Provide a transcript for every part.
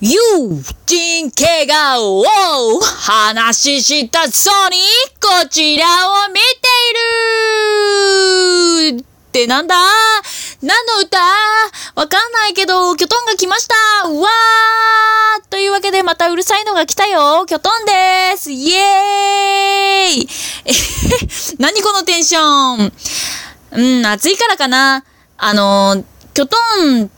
友人怪我を話したそうにこちらを見ているってなんだ？何の歌？わかんないけど、キョトンが来ました。うわー！というわけでまたうるさいのが来たよ。キョトンです。イエーイ！何このテンション？うん、暑いからかな。あの、キョトン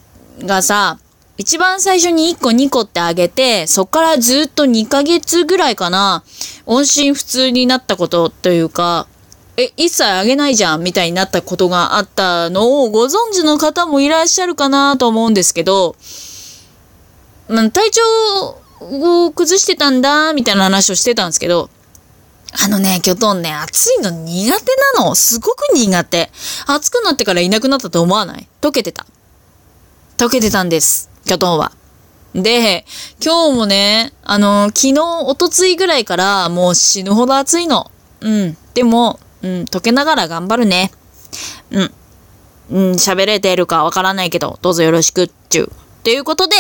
がさ、一番最初に1個2個ってあげて、そっからずっと2ヶ月ぐらいかな、音信不通になったことというか、え、一切あげないじゃんみたいになったことがあったのをご存知の方もいらっしゃるかなと思うんですけど、まあ、体調を崩してたんだ、みたいな話をしてたんですけど、あのね、キョトンね、暑いの苦手なの。すごく苦手。暑くなってからいなくなったと思わない？溶けてた。溶けてたんです。キョトンは。で、今日もね、あの、昨日、おとついぐらいからもう死ぬほど暑いの。うん。でも、うん、溶けながら頑張るね。うん。うん、喋れてるかわからないけど、どうぞよろしくっちゅう。ということで、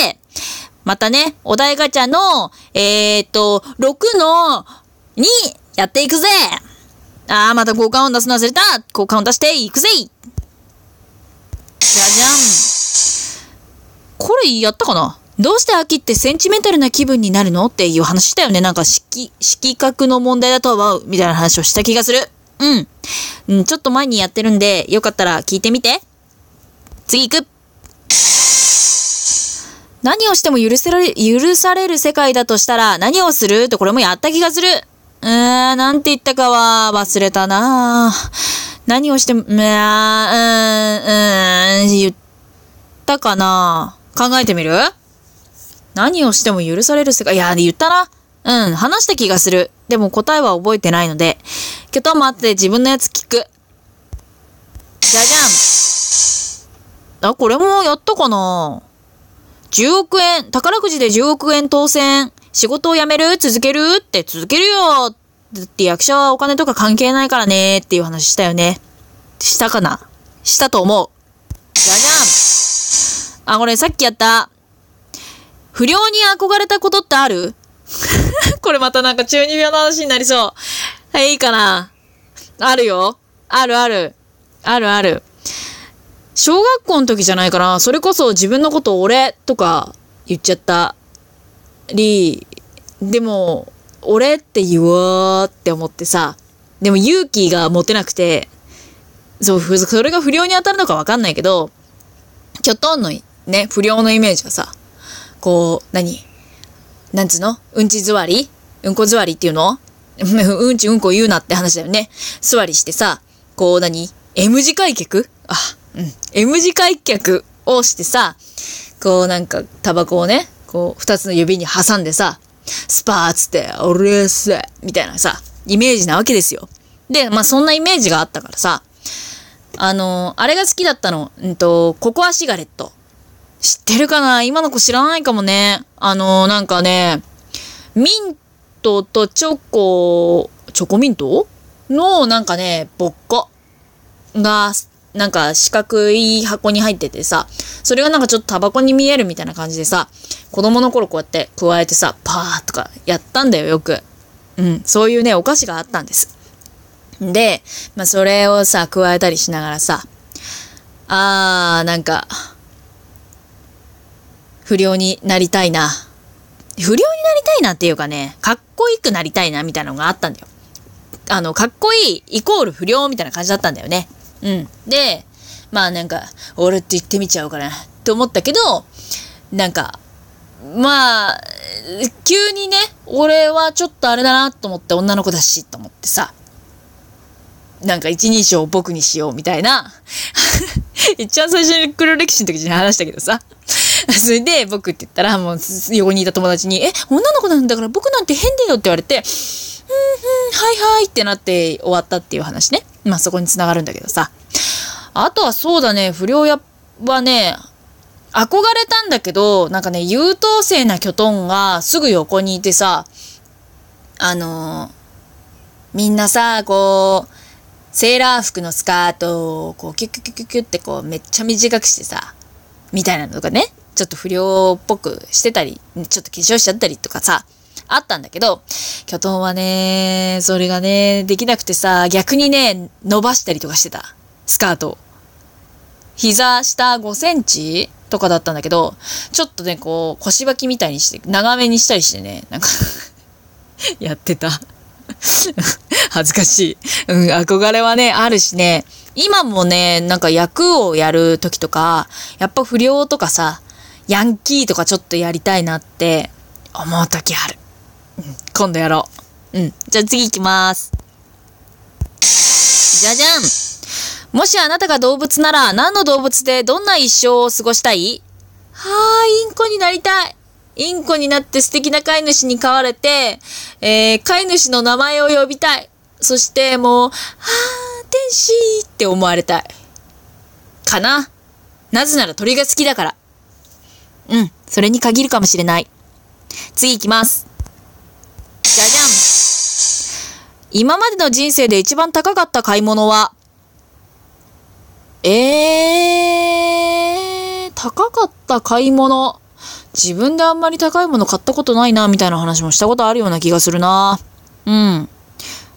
またね、お題ガチャの、えー、っと、6の2、やっていくぜあー、また交換音出すの忘れた交換音出していくぜじゃじゃんこれやったかな？どうして秋ってセンチメンタルな気分になるの？っていう話したよね。なんか色、色覚の問題だとは思う。みたいな話をした気がする。うん。ちょっと前にやってるんで、よかったら聞いてみて。次行く何をしても許せられ、許される世界だとしたら何をする？とこれもやった気がする。うーん、なんて言ったかは忘れたな何をしても、うーん、うーん、言ったかな考えてみる？何をしても許される世界。いや、言ったな。うん、話した気がする。でも答えは覚えてないので、きょと待って自分のやつ聞く。じゃじゃん。あ、これもやったかな ?10 億円、宝くじで10億円当選。仕事を辞める？続ける？って続けるよだって役者はお金とか関係ないからねっていう話したよね。したかな？したと思う。じゃじゃん。あ、これさっきやった。不良に憧れたことってある？これまたなんか中二病の話になりそう。はい、いいかな。あるよ。あるある。あるある。小学校の時じゃないかな。それこそ自分のこと俺とか言っちゃったり、でも、俺って言おうって思ってさ、でも勇気が持てなくて、そう、それが不良に当たるのかわかんないけど、キョトンのね、不良のイメージはさ、こう、何？なんつうの？うんち座り？うんこ座りっていうの？うんちうんこ言うなって話だよね。座りしてさ、こう何 ?M 字開脚？あ、うん。M 字開脚をしてさ、こうなんかタバコをね、こう二つの指に挟んでさ、スパーつって、俺っすみたいなさ、イメージなわけですよ。で、まあそんなイメージがあったからさ、あのあれが好きだったの。うんと、ココアシガレット。知ってるかな？今の子知らないかもね。あのなんかね、ミントとチョコ、チョコミント？のなんかね、ぼっこが、なんか四角い箱に入っててさ、それがなんかちょっとタバコに見えるみたいな感じでさ、子供の頃こうやって加えてさ、パーとかやったんだよ、よく。うん、そういうね、お菓子があったんです。で、まあ、それをさ、加えたりしながらさ、あー、なんか、不良になりたいな。不良になりたいなっていうかね、かっこよくなりたいなみたいなのがあったんだよ。あの、かっこいいイコール不良みたいな感じだったんだよね。うん。で、まあなんか、俺って言ってみちゃおうかなって思ったけど、なんか、まあ、急にね、俺はちょっとあれだなと思って女の子だしと思ってさ、なんか一人称を僕にしようみたいな。一番最初に黒歴史の時に話したけどさ。それで僕って言ったらもう横にいた友達に、え、女の子なんだから僕なんて変だよって言われて、うんうん、はいはいってなって終わったっていう話ね。まあそこに繋がるんだけどさ。あとはそうだね、不良やはね、憧れたんだけど、なんかね、優等生なキョトンがすぐ横にいてさ、あのーみんなさ、こう、セーラー服のスカートを、こう、キュキュキュキュってこう、めっちゃ短くしてさ、みたいなのとかね、ちょっと不良っぽくしてたり、ちょっと化粧しちゃったりとかさ、あったんだけど、キョトンはね、それがね、できなくてさ、逆にね、伸ばしたりとかしてた。スカート。膝下5センチとかだったんだけど、ちょっとね、こう、腰履きみたいにして、長めにしたりしてね、なんか やってた。恥ずかしい。うん、憧れはね、あるしね、今もね、なんか役をやる時とか、やっぱ不良とかさ、ヤンキーとかちょっとやりたいなって思う時ある。うん、今度やろう。うん。じゃあ次行きます。じゃじゃんもしあなたが動物なら何の動物でどんな一生を過ごしたい？はあ、インコになりたい。インコになって素敵な飼い主に飼われて、えー、飼い主の名前を呼びたい。そしてもう、はあ、天使って思われたい。かな？なぜなら鳥が好きだから。うん、それに限るかもしれない。次行きます。じゃじゃん。今までの人生で一番高かった買い物は？えー、高かった買い物。自分であんまり高いもの買ったことないな、みたいな話もしたことあるような気がするな。うん。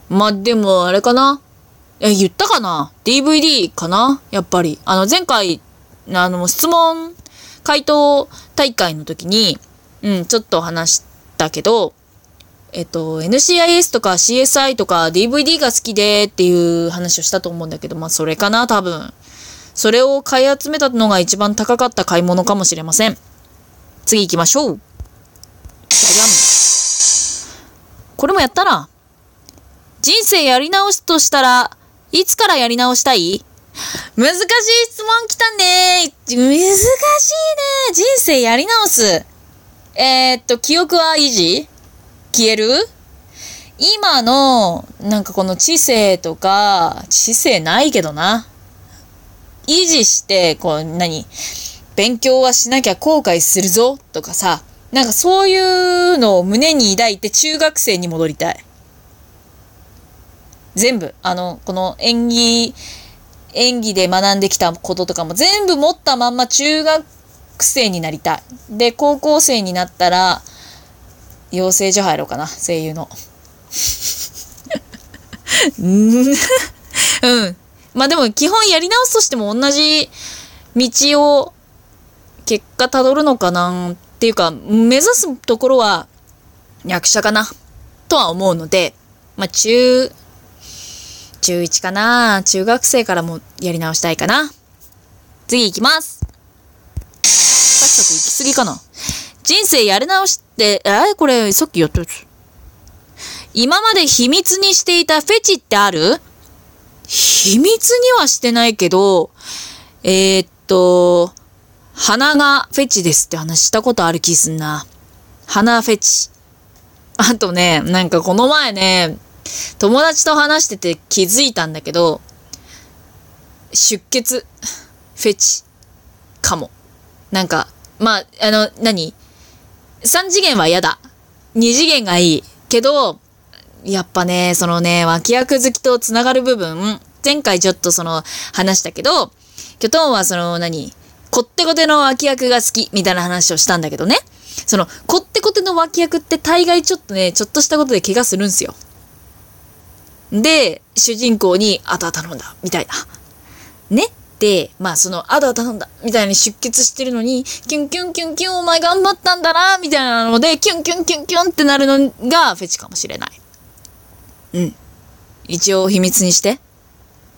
ま、でも、あれかな。え、言ったかな ?DVD かな？やっぱり。あの、前回、あの、質問、回答大会の時に、うん、ちょっと話したけど、えっと、NCIS とか CSI とか DVD が好きでっていう話をしたと思うんだけど、まあ、それかな、多分。それを買い集めたのが一番高かった買い物かもしれません。次行きましょう。じゃじゃん。これもやったな。人生やり直すとしたら、いつからやり直したい？難しい質問来たね。難しいね。人生やり直す。えー、っと、記憶は維持？消える？今の、なんかこの知性とか、知性ないけどな。維持して、こう、何？勉強はしなきゃ後悔するぞとかさ、なんかそういうのを胸に抱いて中学生に戻りたい。全部、あの、この演技、演技で学んできたこととかも全部持ったまんま中学生になりたい。で、高校生になったら、養成所入ろうかな、声優の。うん。まあでも基本やり直すとしても同じ道を結果たどるのかなっていうか、目指すところは役者かなとは思うので、まあ中、中1かな中学生からもやり直したいかな。次行きます。さっさと行き過ぎかな。人生やり直しって、え、これさっきやったやつ。今まで秘密にしていたフェチってある？秘密にはしてないけど、えー、っと、鼻がフェチですって話したことある気すんな。鼻フェチ。あとね、なんかこの前ね、友達と話してて気づいたんだけど、出血、フェチ、かも。なんか、まあ、あの、何 ?3 次元は嫌だ。2次元がいい。けど、やっぱね、そのね、脇役好きと繋がる部分、前回ちょっとその話したけど、キョトンはその何、こってこての脇役が好きみたいな話をしたんだけどね。その、こってこての脇役って大概ちょっとね、ちょっとしたことで怪我するんすよ。で、主人公に、あとは頼んだ、みたいな。ねで、まあその、あとは頼んだ、みたいに出血してるのに、キュンキュンキュンキュン、お前頑張ったんだな、みたいなので、キュンキュンキュンキュンってなるのがフェチかもしれない。うん。一応秘密にして。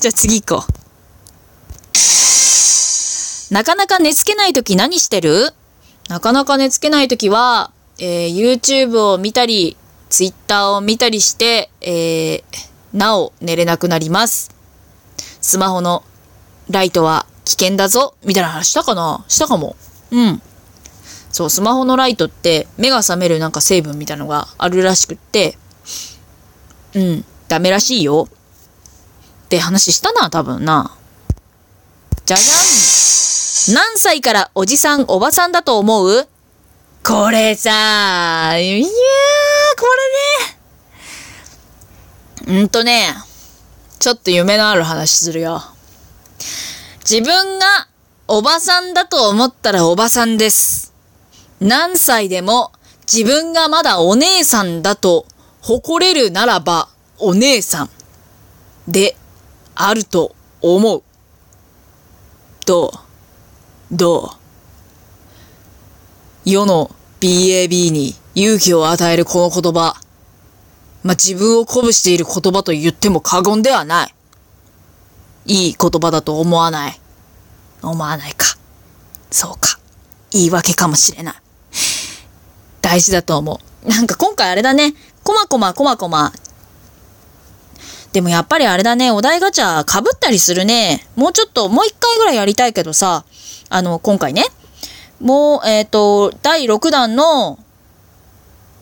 じゃあ次行こう。なかなか寝つけないとき何してる？なかなか寝つけないときは、えー、YouTube を見たり、Twitter を見たりして、えー、なお寝れなくなります。スマホのライトは危険だぞみたいな話したかな？したかも。うん。そう、スマホのライトって目が覚めるなんか成分みたいのがあるらしくって、うん、ダメらしいよ。って話したな、多分な。じゃじゃん何歳からおじさん、おばさんだと思う？これさあ、いやー、これね。うんとね、ちょっと夢のある話するよ。自分がおばさんだと思ったらおばさんです。何歳でも自分がまだお姉さんだと誇れるならばお姉さんであると思う。どう？どう？世の BAB に勇気を与えるこの言葉。まあ、自分を鼓舞している言葉と言っても過言ではない。いい言葉だと思わない。思わないか。そうか。言い訳かもしれない。大事だと思う。なんか今回あれだね。こまこまこまこま。でもやっぱりあれだね。お題ガチャ被ったりするね。もうちょっと、もう一回ぐらいやりたいけどさ。あの、今回ね。もう、えっ、と、第6弾の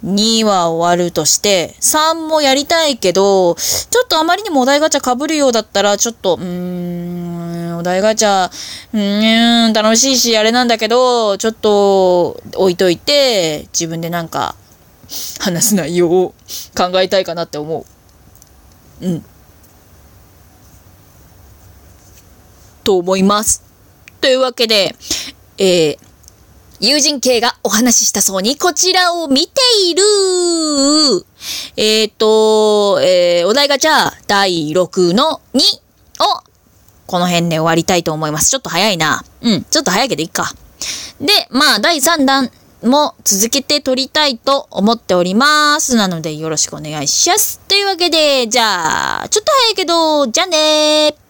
2は終わるとして、3もやりたいけど、ちょっとあまりにもお題ガチャ被るようだったら、ちょっと、うーん、お題ガチャ、うーん、楽しいし、あれなんだけど、ちょっと置いといて、自分でなんか、話す内容を考えたいかなって思う。うん。と思います。というわけで、えー、友人系がお話ししたそうにこちらを見ているえっ、と、えー、お題ガチャ第6の2をこの辺で終わりたいと思います。ちょっと早いな。うん、ちょっと早いけどいいか。で、まあ、第3弾も続けて撮りたいと思っております。なのでよろしくお願いします。というわけで、じゃあ、ちょっと早いけど、じゃあねー。